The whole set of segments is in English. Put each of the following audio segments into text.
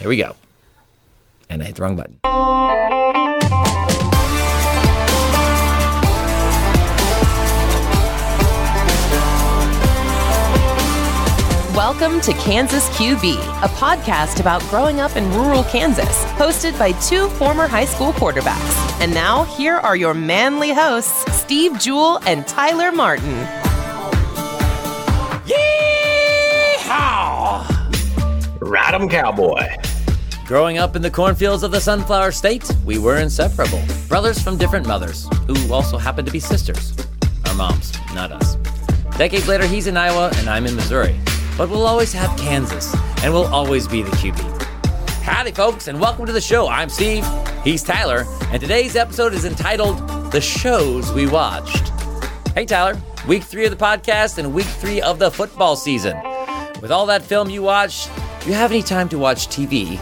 Here we go. And I hit the wrong button. Welcome to Kansas QB, a podcast about growing up in rural Kansas, hosted by two former high school quarterbacks. And now, here are your manly hosts, Steve Juhl and Tyler Martin. Yeehaw! Ride 'em, cowboy. Growing up in the cornfields of the Sunflower State, we were inseparable. Brothers from different mothers, who also happened to be sisters. Our moms, not us. Decades later, he's in Iowa and I'm in Missouri. But we'll always have Kansas, and we'll always be the QB. Howdy, folks, and welcome to the show. I'm Steve, he's Tyler, and today's episode is entitled The Shows We Watched. Hey, Tyler, week three of the podcast and week three of the football season. With all that film you watch, do you have any time to watch TV?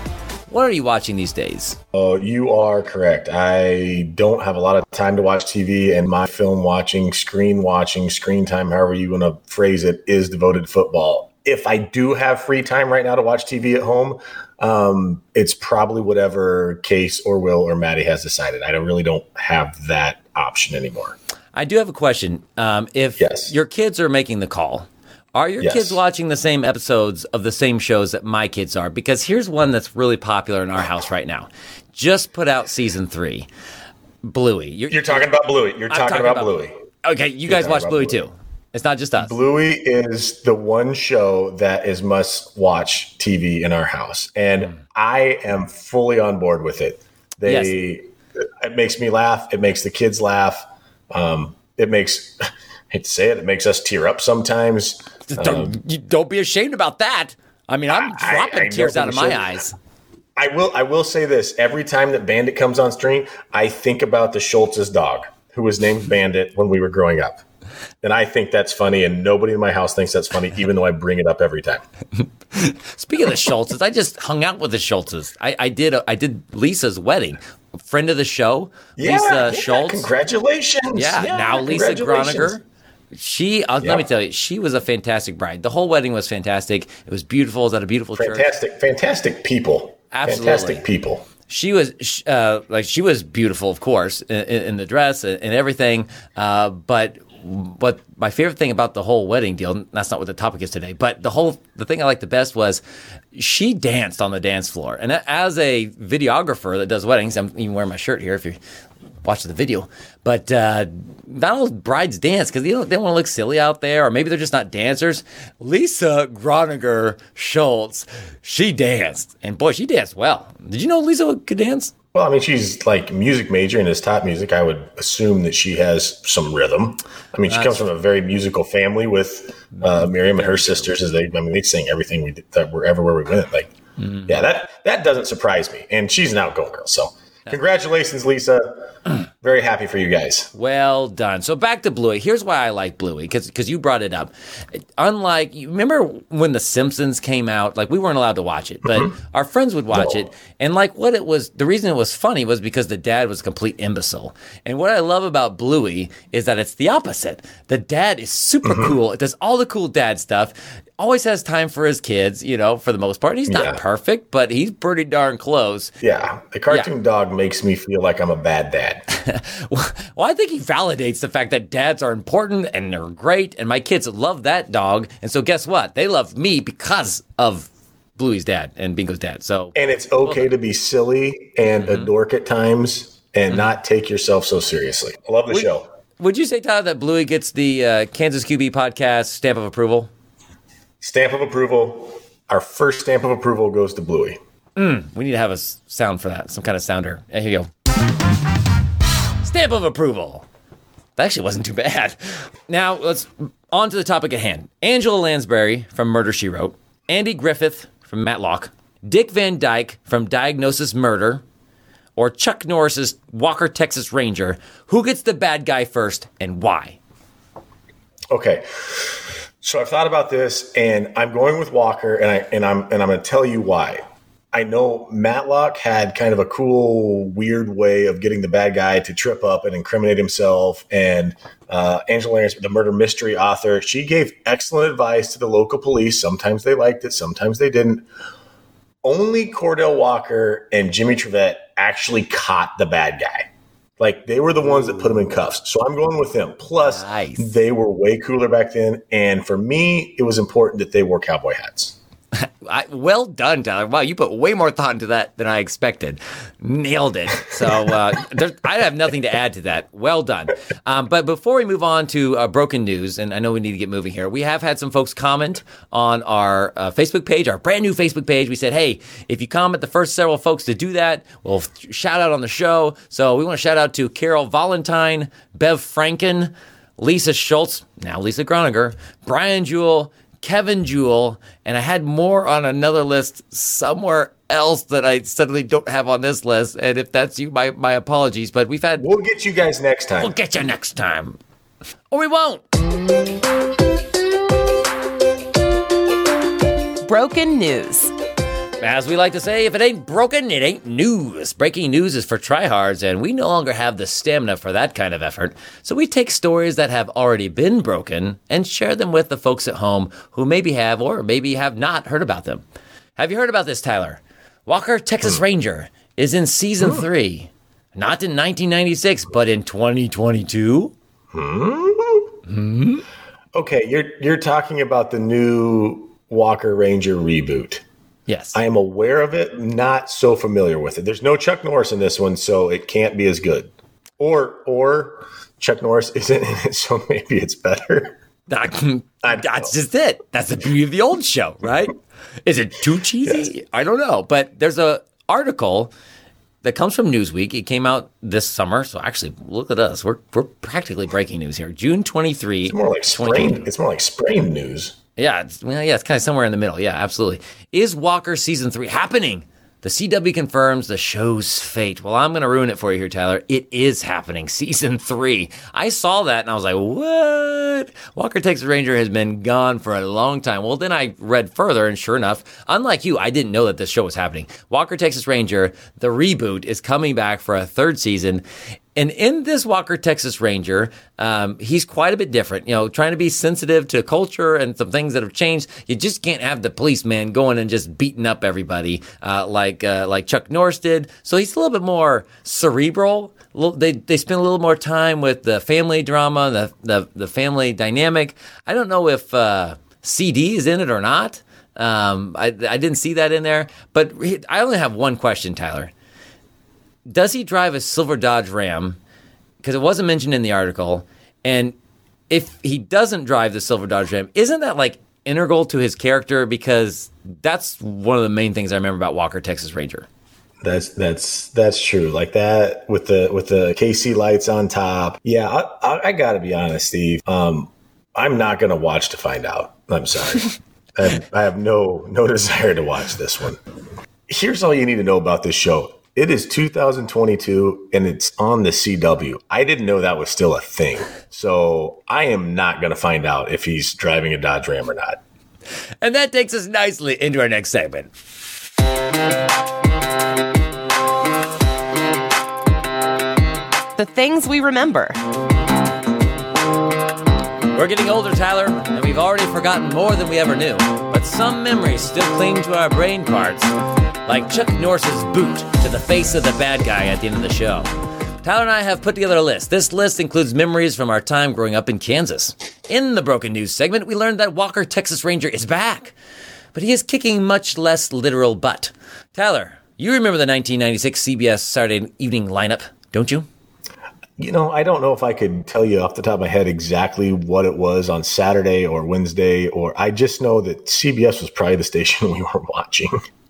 What are you watching these days? Oh, you are correct. I don't have a lot of time to watch TV, and my film watching, screen watching, screen time, however you want to phrase it, is devoted to football. If I do have free time right now to watch TV at home, um, it's probably whatever Case or Will or Maddie has decided. I don't really don't have that option anymore. I do have a question. Um, if Yes. your kids are making the call, are your Yes. kids watching the same episodes of the same shows that my kids are? Because here's one that's really popular in our house right now. Just put out season three, Bluey. You're, You're talking about Bluey. You're I'm talking, about, Bluey. Okay, you guys watch Bluey Bluey. too. It's not just us. Bluey is the one show that is must watch TV in our house, and I am fully on board with it. They, it makes me laugh. It makes the kids laugh. Um, it makes, I hate to say it, it makes us tear up sometimes. don't, um, you don't be ashamed about that. I mean, I'm I- dropping I tears out of my eyes. I will. I will say this: every time that Bandit comes on screen, I think about the Schultz's dog, who was named Bandit when we were growing up, and I think that's funny. And nobody in my house thinks that's funny, even though I bring it up every time. Speaking of the Schultzes, I just hung out with the Schultzes. I, I did. I did Lisa's wedding. Friend of the show, Lisa yeah, Schultz. Congratulations! Yeah, now Lisa congratulations. She, uh, let me tell you, she was a fantastic bride. The whole wedding was fantastic. It was beautiful. It was at a beautiful church. Fantastic, fantastic people. Absolutely. Fantastic people. She was uh, like she was beautiful, of course, in, in the dress and, everything. Uh, but but my favorite thing about the whole wedding deal, that's not what the topic is today. But the whole the thing I liked the best was she danced on the dance floor. And as a videographer that does weddings, I'm even wearing my shirt here. If you watch the video, but uh, not all brides dance because they don't, they don't want to look silly out there, or maybe they're just not dancers. Lisa Groninger Schultz, she danced, and boy, she danced well. Did you know Lisa could dance? Well, I mean, she's like music major and is taught music. I would assume that she has some rhythm. I mean, she comes from a very musical family with uh, Miriam and her sisters. As they, I mean, they sing everything we did that wherever where we went. Like, yeah, that that doesn't surprise me. And she's an outgoing girl. So, congratulations, Lisa. Very happy for you guys. Well done. So back to Bluey. Here's why I like Bluey because because you brought it up. Unlike you remember when The Simpsons came out, like we weren't allowed to watch it, but mm-hmm. our friends would watch No. it. And like what it was, the reason it was funny was because the dad was a complete imbecile. And what I love about Bluey is that it's the opposite. The dad is super mm-hmm. cool. It does all the cool dad stuff. Always has time for his kids, you know, for the most part. He's not Yeah. perfect, but he's pretty darn close. Yeah, the cartoon dog makes me feel like I'm a bad dad. Well, I think he validates the fact that dads are important and they're great, and my kids love that dog. And so, guess what? They love me because of Bluey's dad and Bingo's dad. So, And it's okay to be silly and mm-hmm. a dork at times and mm-hmm. not take yourself so seriously. I love the show. would you say, Todd, that Bluey gets the uh, Kansas QB podcast stamp of approval? Stamp of approval. Our first stamp of approval goes to Bluey. Mm, we need to have a sound for that, some kind of sounder. Here you go. Stamp of approval. That actually wasn't too bad. Now, let's on to the topic at hand. Angela Lansbury from Murder She Wrote, Andy Griffith from Matlock, Dick Van Dyke from Diagnosis Murder, or Chuck Norris's Walker Texas Ranger. Who gets the bad guy first and why? Okay. So I've thought about this and I'm going with Walker and I and I'm and I'm going to tell you why. I know Matlock had kind of a cool, weird way of getting the bad guy to trip up and incriminate himself. And uh, Angela Lansbury, the murder mystery author, she gave excellent advice to the local police. Sometimes they liked it, sometimes they didn't. only Cordell Walker and Jimmy Trivette actually caught the bad guy. Like they were the ones that put him in cuffs. So I'm going with them. Plus, Nice. they were way cooler back then. And for me, it was important that they wore cowboy hats. I, well done, Tyler. Wow, you put way more thought into that than I expected. Nailed it. So uh, I have nothing to add to that. Well done. Um, but before we move on to uh, broken news, and I know we need to get moving here, we have had some folks comment on our uh, Facebook page, our brand new Facebook page. We said, hey, if you comment the first several folks to do that, we'll shout out on the show. So we want to shout out to Carol Valentine, Bev Franken, Lisa Schultz, now Lisa Groninger, Brian Juhl, Kevin Juhl, and I had more on another list somewhere else that I suddenly don't have on this list. And if that's you, my, my apologies. But we've had, We'll get you guys next time. we'll get you next time. Or we won't. Broken news. As we like to say, if it ain't broken, it ain't news. Breaking news is for tryhards, and we no longer have the stamina for that kind of effort. So we take stories that have already been broken and share them with the folks at home who maybe have or maybe have not heard about them. Have you heard about this, Tyler? Walker, Texas hmm. Ranger is in season hmm. three. Not in 1996, but in 2022. Hmm? hmm. Okay, you're you're talking about the new Walker Ranger reboot. Yes. I am aware of it, not so familiar with it. There's no Chuck Norris in this one, so it can't be as good. Or or Chuck Norris isn't in it, so maybe it's better. That- I- that's just it. That's the beauty of the old show, right? Is it too cheesy? I don't know. But there's a article that comes from Newsweek. It came out this summer. So actually, look at us. We're, we're practically breaking news here. June 23. It's more like sprain. It's more like sprain news. Yeah, it's, well, yeah, it's kind of somewhere in the middle. Yeah, absolutely. Is Walker season three happening? The CW confirms the show's fate. Well, I'm going to ruin it for you here, Tyler. It is happening. Season three. I saw that and I was like, what? Walker Texas Ranger has been gone for a long time. Well, then I read further, and sure enough, unlike you, I didn't know that this show was happening. Walker Texas Ranger, the reboot, is coming back for a third season. And in this Walker Texas Ranger, um, he's quite a bit different. You know, trying to be sensitive to culture and some things that have changed. You just can't have the policeman going and just beating up everybody uh, like uh, like Chuck Norris did. So he's a little bit more cerebral. They they spend a little more time with the family drama, the the, the family dynamic. I don't know if uh, CD is in it or not. Um, I, I didn't see that in there, but I only have one question, Tyler does he drive a silver Dodge Ram? Because it wasn't mentioned in the article. And if he doesn't drive the silver Dodge Ram, isn't that like integral to his character? Because that's one of the main things I remember about Walker Texas Ranger. That's that's that's true. Like that with the with the KC lights on top. Yeah, I, I, I got to be honest, Steve. Um, I'm not going to watch to find out. I'm sorry. I, have, I have no no desire to watch this one. Here's all you need to know about this show. It is 2022 and it's on the CW. I didn't know that was still a thing. So I am not going to find out if he's driving a Dodge Ram or not. And that takes us nicely into our next segment. The things we remember. We're getting older, Tyler, and we've already forgotten more than we ever knew. But some memories still cling to our brain parts, like Chuck Norris's boot to the face of the bad guy at the end of the show. Tyler and I have put together a list. This list includes memories from our time growing up in Kansas. In the Broken News segment, we learned that Walker Texas Ranger is back, but he is kicking much less literal butt. Tyler, you remember the 1996 CBS Saturday evening lineup, don't you? You know, I don't know if I could tell you off the top of my head exactly what it was on Saturday or Wednesday, or I just know that CBS was probably the station we were watching.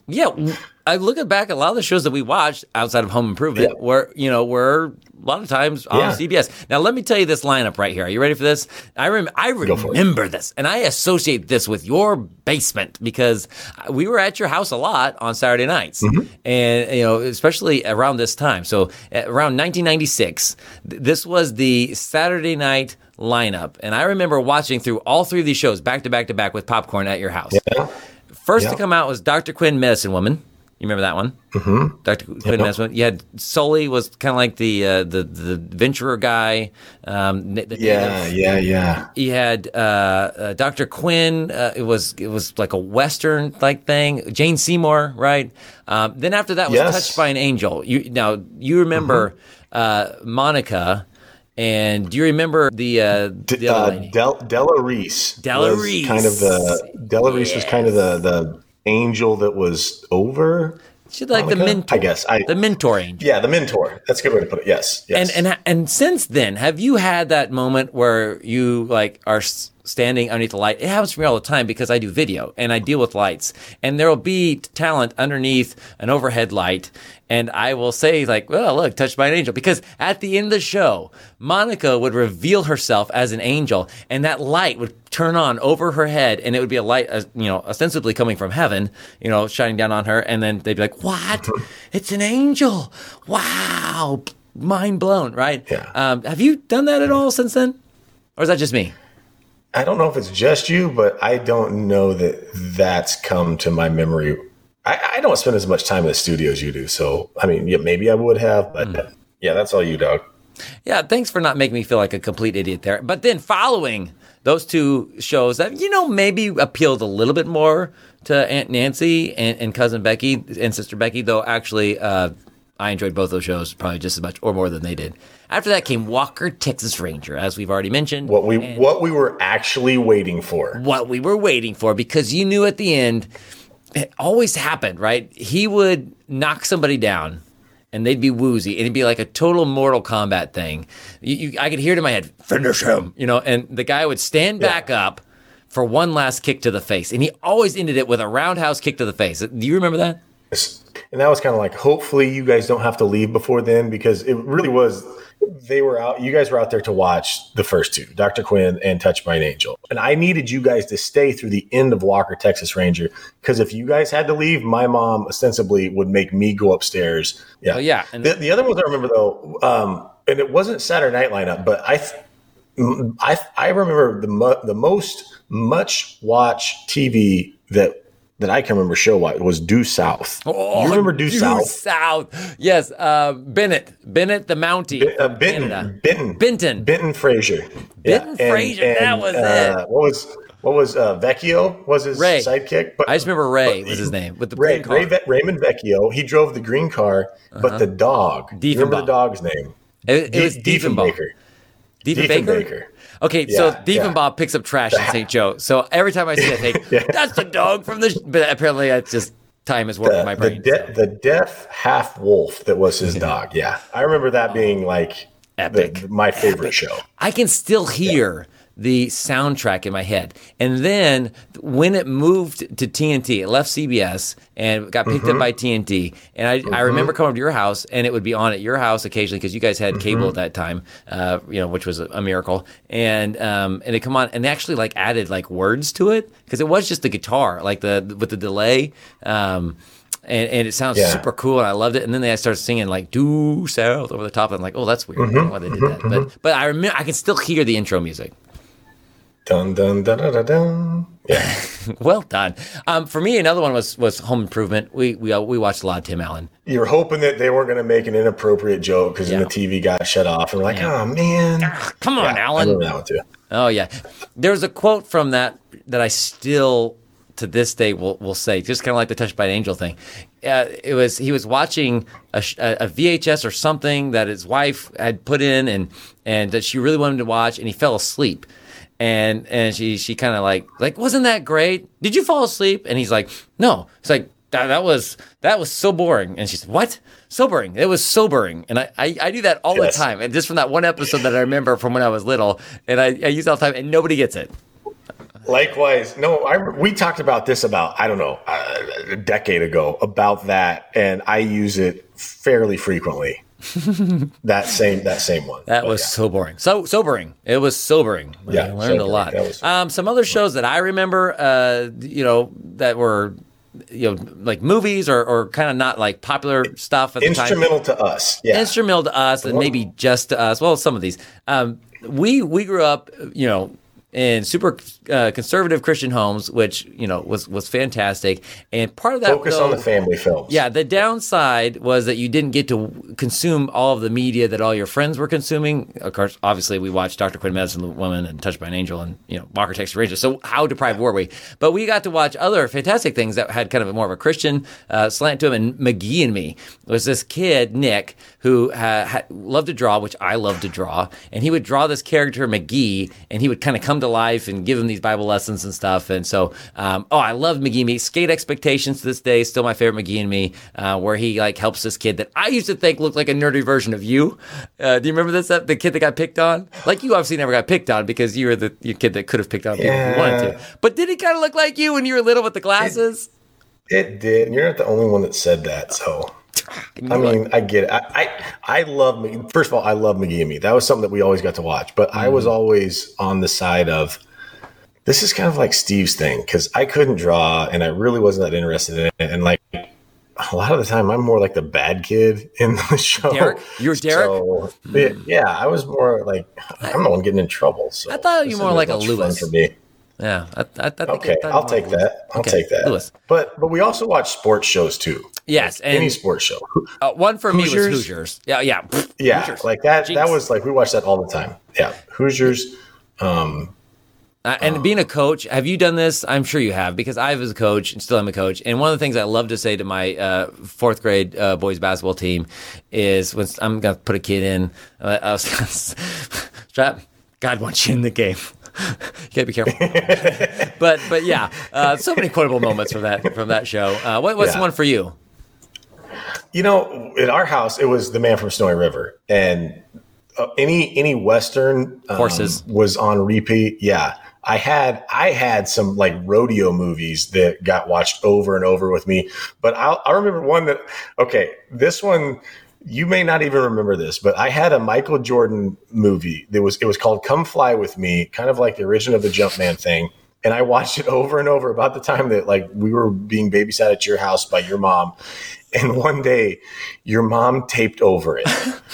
Yeah, I look back at a lot of the shows that we watched outside of Home Improvement, Yeah. were you know were a lot of times on Yeah. CBS. Now let me tell you this lineup right here. Are you ready for this? I rem- I remember this, and I associate this with your basement because we were at your house a lot on Saturday nights, Mm-hmm. and you know especially around this time. So around 1996, th- this was the Saturday night lineup, and I remember watching through all three of these shows back to back to back with popcorn at your house. First to come out was Dr. Quinn, Medicine Woman. You remember that one? Mm-hmm. Dr. Quinn Medicine Woman. You had Sully was kind of like the uh, the the venturer guy. Um, the yeah, yeah, yeah. You had uh, uh, Dr. Quinn. Uh, it was it was like a western like thing. Jane Seymour, right? Um, then after that was Yes. Touched by an Angel. You now you remember uh, Monica. And do you remember the uh, D- the other uh. Del- Della Reese. Della was Reese. Kind of the Della Reese was kind of the the angel that was over. She's like the mentor. I guess. I the mentor angel. yeah, the mentor. That's a good way to put it. Yes. yes. And and and since then, have you had that moment where you like are standing underneath the light? It happens to me all the time because I do video and I deal with lights, and there will be talent underneath an overhead light, and I will say like, "Well, look, touched by an angel," because at the end of the show, Monica would reveal herself as an angel, and that light would turn on over her head, and it would be a light, uh, you know, ostensibly coming from heaven, you know, shining down on her, and then they'd be like, "What? It's an angel! Wow!" Mind blown, right? Yeah. Um, have you done that at all since then, or is that just me? I don't know if it's just you, but I don't know that that's come to my memory. I, I don't spend as much time in the studio as you do. So, I mean, yeah, maybe I would have, but Hmm. yeah, that's all you, dog. Yeah, thanks for not making me feel like a complete idiot there. But then following those two shows that, you know, maybe appealed a little bit more to Aunt Nancy and, and Cousin Becky and Sister Becky, though actually uh, I enjoyed both those shows probably just as much or more than they did. After that came Walker, Texas Ranger, as we've already mentioned. What we what we were actually waiting for. what we were waiting for because you knew at the end it always happened, right? He would knock somebody down and they'd be woozy and it'd be like a total Mortal Kombat thing. You, you, I could hear it in my head, finish him, you know, and the guy would stand back up for one last kick to the face. And he always ended it with a roundhouse kick to the face. Do you remember that? And that was kind of like, hopefully you guys don't have to leave before then because it really was. They were out. You guys were out there to watch the first two, Dr. Quinn and Touched by an Angel, and I needed you guys to stay through the end of Walker, Texas Ranger, because if you guys had to leave, my mom ostensibly would make me go upstairs. Yeah, Oh, yeah, and- the, the other ones I remember though, um, and it wasn't Saturday Night lineup, but I, th- I, I remember the mo- the most much watched TV that that I can remember show wise was Due South. Oh, you remember Due, South? South. Yes. Uh, Bennett. Bennett the Mountie. Uh, from Benton, Canada. Benton, Benton. Benton Fraser, Benton Fraser, that was uh, What was what was uh, Vecchio was his Ray. sidekick? But I just remember Ray was his name with the Ray. Uh-huh. Ray Ve- Raymond Vecchio. He drove the green car, but the dog. Do remember the dog's name? It, it was. Diefenbaker. Diefenbaker? Diefenbaker. Okay, so Yeah, Bob picks up trash in St. Joe. So every time I see it, I think, that's the dog from the. Sh-. But apparently, that's just time is working The, my the, brain. de- the deaf half wolf that was his dog. Yeah, I remember that being like the- Epic. my favorite show. I can still hear the soundtrack in my head. And then when it moved to TNT, it left CBS and got picked Mm-hmm. up by TNT. And I, I remember coming to your house and it would be on at your house occasionally because you guys had cable Mm-hmm. at that time, uh, you know, which was a, miracle. And um, and it come on and they actually like added like words to it because it was just the guitar, like the with the delay. Um, and, and it sounds Yeah. super cool, and I loved it. And then they started singing like "Due South" over the top, and I'm like, "Oh, that's weird. I don't know why they did that." But but I remember I can still hear the intro music. Dun dun dun dun dun. dun. Yeah, Well done. Um, for me, another one was was Home Improvement. We we uh, we watched a lot of Tim Allen. you were hoping that they weren't going to make an inappropriate joke because then the TV got shut off, and we're like, oh man. Come on, Yeah, I Alan. remember that one too. Oh yeah, there's a quote from that that I still to this day will will say, just kind of like the Touched by an Angel thing. Uh, it was he was watching a, a a VHS or something that his wife had put in, and and that she really wanted to watch, and he fell asleep. And and she she kind of like like wasn't that great? Did you fall asleep? And he's like, no. It's like that, that was that was so boring. And she's what? Sobering. It was sobering. And I, I, I do that all Yes. the time. And just from that one episode that I remember from when I was little, and I, I use it all the time, and nobody gets it. Likewise, no, I we talked about this about I don't know uh, a decade ago about that, and I use it fairly frequently. That same that same one. That But was yeah. so boring. So sobering. It was sobering. Yeah, I learned a lot. Um, some other shows that I remember, uh, you know, that were, you know, like movies or, or kind of not like popular stuff at the time. instrumental to us. Yeah, instrumental to us and maybe just to us. Well, some of these. Um, we we grew up, you know, in super uh, conservative Christian homes, which you know was was fantastic. And part of that focus though, on the family films. Yeah, the downside was that you didn't get to consume all of the media that all your friends were consuming. Of course, obviously, we watched Doctor Quinn, Medicine Woman, and Touched by an Angel, and you know Walker Texas Ranger. So how deprived were we? But we got to watch other fantastic things that had kind of a more of a Christian uh, slant to them. And McGee and Me was this kid Nick who uh, loved to draw, which I loved to draw, and he would draw this character McGee, and he would kind of come to life and give him these Bible lessons and stuff. And so, um, oh, I love McGee and Me. Skate Expectations to this day, still my favorite McGee and Me, uh, where he like helps this kid that I used to think looked like a nerdy version of you. Uh, do you remember this? The kid that got picked on? Like you obviously never got picked on because you were the kid that could have picked on people if you wanted to. But did he kind of look like you when you were little with the glasses? It, it did. And you're not the only one that said that. So I mean, I get it. I, I, I love First of all, I love McGee and Me. That was something that we always got to watch. But mm-hmm. I was mm-hmm. always on the side of this is kind of like Steve's thing because I couldn't draw and I really wasn't that interested in it. And like a lot of the time, I'm more like the bad kid in the show. Derek, you're Derek. So, yeah, I was more like I'm the one getting in trouble. So I thought you were more like a Lewis for me. Yeah. I, I, I okay, I'll take that. I'll okay. take that. Lewis. But but we also watch sports shows too. Yes, like any sports show. Uh, one for Hoosiers. me was Hoosiers. Yeah, yeah, yeah. Hoosiers. Like that. Jeez. That was like we watched that all the time. Yeah, Hoosiers. Um, uh, and um, being a coach, have you done this? I'm sure you have, because I was a coach and still am a coach. And one of the things I love to say to my uh, fourth grade uh, boys basketball team is when I'm going to put a kid in, uh, I was strap. God wants you in the game. You gotta be careful. but but yeah, uh, so many quotable moments from that from that show. Uh, what, what's yeah. the one for you? You know, in our house, it was the Man from Snowy River, and uh, any any Western um, horses was on repeat. Yeah, I had I had some like rodeo movies that got watched over and over with me, but I'll, I remember one that okay, this one you may not even remember this, but I had a Michael Jordan movie that was it was called Come Fly with Me, kind of like the origin of the Jumpman thing. And I watched it over and over about the time that like we were being babysat at your house by your mom. And one day your mom taped over it.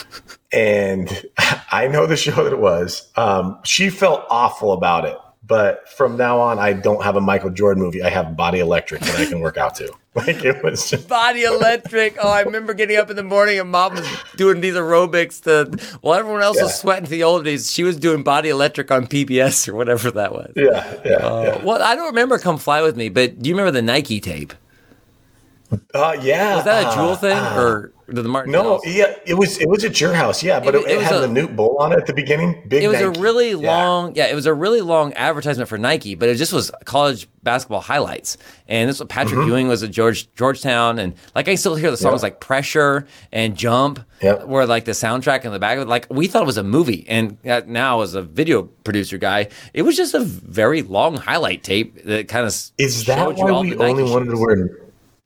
and I know the show that it was. Um, she felt awful about it. But from now on, I don't have a Michael Jordan movie. I have Body Electric that I can work out to. Like it was just- Body Electric. Oh, I remember getting up in the morning and mom was doing these aerobics to while everyone else yeah. was sweating to the old days. She was doing Body Electric on PBS or whatever that was. Yeah, yeah, uh, yeah. Well, I don't remember Come Fly with Me, but do you remember the Nike tape? Uh, yeah. Was that a Juhl uh, thing uh, or? the Martin. No, yeah, it was it was at your house, yeah, but it, it, it had a, the Newt Bull on it at the beginning. Big. It was Nike. a really long, yeah. yeah. it was a really long advertisement for Nike, but it just was college basketball highlights. And this was Patrick mm-hmm. Ewing was at George Georgetown, and like I still hear the songs yep. like Pressure and Jump, yep. were like the soundtrack in the back of it. Like we thought it was a movie, and now as a video producer guy, it was just a very long highlight tape that kind of is that why we only wanted to wear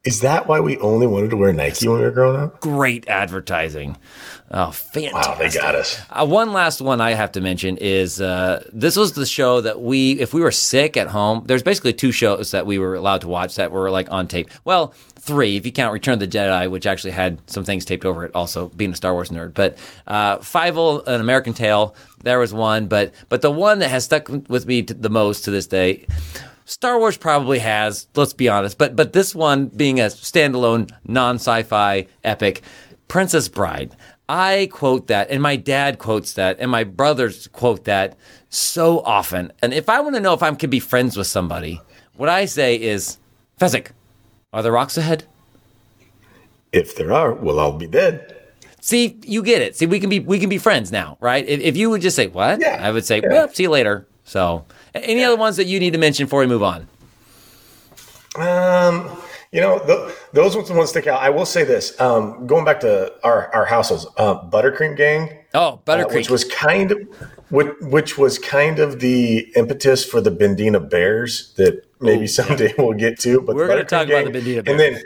is that why we only wanted to wear Nike when we were growing up? Great advertising. Oh, fantastic. Wow, they got us. Uh, one last one I have to mention is uh, this was the show that we, if we were sick at home, there's basically two shows that we were allowed to watch that were like on tape. Well, three, if you count Return of the Jedi, which actually had some things taped over it, also being a Star Wars nerd. But uh, Fievel, An American Tale, there was one. But, but the one that has stuck with me the most to this day Star Wars probably has, let's be honest, but but this one being a standalone non-sci-fi epic, Princess Bride. I quote that, and my dad quotes that, and my brothers quote that so often. And if I want to know if I can be friends with somebody, what I say is, Fezzik, are there rocks ahead? If there are, we'll all be dead. See, you get it. See, we can be we can be friends now, right? If, if you would just say what, yeah, I would say, yeah. well, see you later. So any other ones that you need to mention before we move on? Um, you know, the, those ones ones stick out. I will say this: um, going back to our our households, uh, Buttercream Gang. Oh, Buttercream, uh, which was kind of which, which was kind of the impetus for the Bendina Bears that maybe Ooh, someday yeah. we'll get to. But we're going to talk Gang, about the Bendina Bears, and then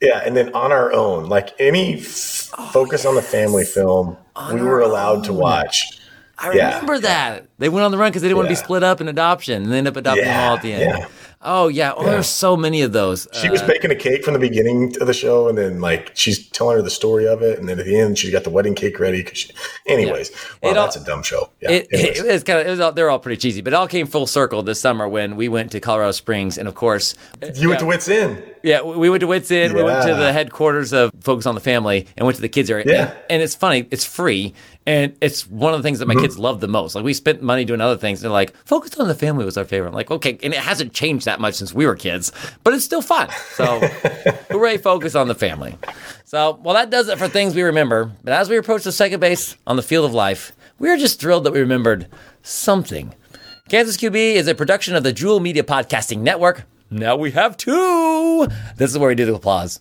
yeah, and then on our own, like any f- oh, focus yes. on the family film, on we were allowed own. to watch. I remember yeah. that. They went on the run because they didn't yeah. want to be split up in adoption and they ended up adopting yeah. them all at the end. Oh yeah, oh, there's so many of those. She was uh, baking a cake from the beginning of the show, and then like she's telling her the story of it, and then at the end she got the wedding cake ready. Cause she, anyways, wow, all- that's a dumb show. Yeah, It, it was kind of it was all, they're all pretty cheesy, but it all came full circle this summer when we went to Colorado Springs, and of course, you went to Whit's End. Yeah, we went to Whit's End. We went to the headquarters of Focus on the Family, and went to the kids area. Yeah. And, and it's funny, it's free, and it's one of the things that my Mm-hmm. kids love the most. Like we spent money doing other things. They're like, Focus on the Family was our favorite. I'm like, okay, and it hasn't changed that much since we were kids, but it's still fun. So, hooray, Focus on the Family. So, well, that does it for things we remember. But as we approach the second base on the field of life, we are just thrilled that we remembered something. Kansas QB is a production of the Juhl Media Podcasting Network. Now we have two. This is where we do the applause.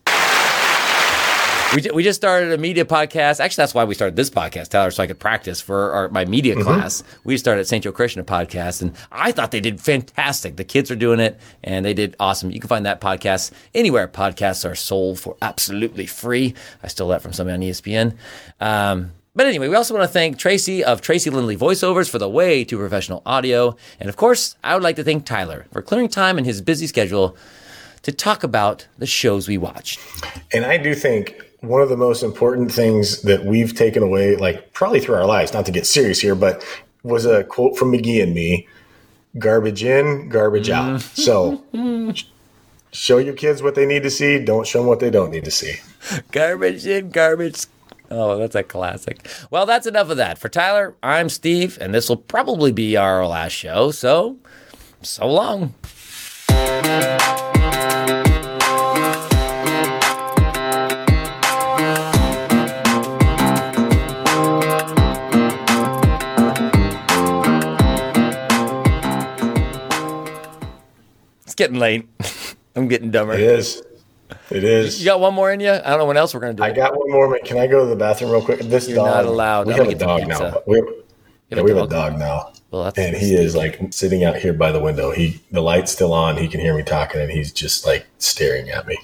We, we just started a media podcast. Actually, that's why we started this podcast, Tyler, so I could practice for our, my media class. We started St. Joe Christian a podcast, and I thought they did fantastic. The kids are doing it, and they did awesome. You can find that podcast anywhere podcasts are sold for absolutely free. I stole that from somebody on ESPN. Um, but anyway, we also want to thank Tracy of Tracy Lindley Voiceovers for the way to professional audio. And of course, I would like to thank Tyler for clearing time in his busy schedule to talk about the shows we watched. And I do think one of the most important things that we've taken away, like probably through our lives, not to get serious here, but was a quote from McGee and me garbage in, garbage out. Mm. So show your kids what they need to see. Don't show them what they don't need to see. Garbage in, garbage. Oh, that's a classic. Well, that's enough of that. For Tyler, I'm Steve, and this will probably be our last show. So, so long. It's getting late. I'm getting dumber. It is. It is. You got one more in you? I don't know what else we're gonna do. I got one more. Can I go to the bathroom real quick? This You're dog. not allowed. We I'm have a dog now. We have, yeah, a we have a dog? dog now. Well, and he is like sitting out here by the window. He the light's still on. He can hear me talking, and he's just like staring at me.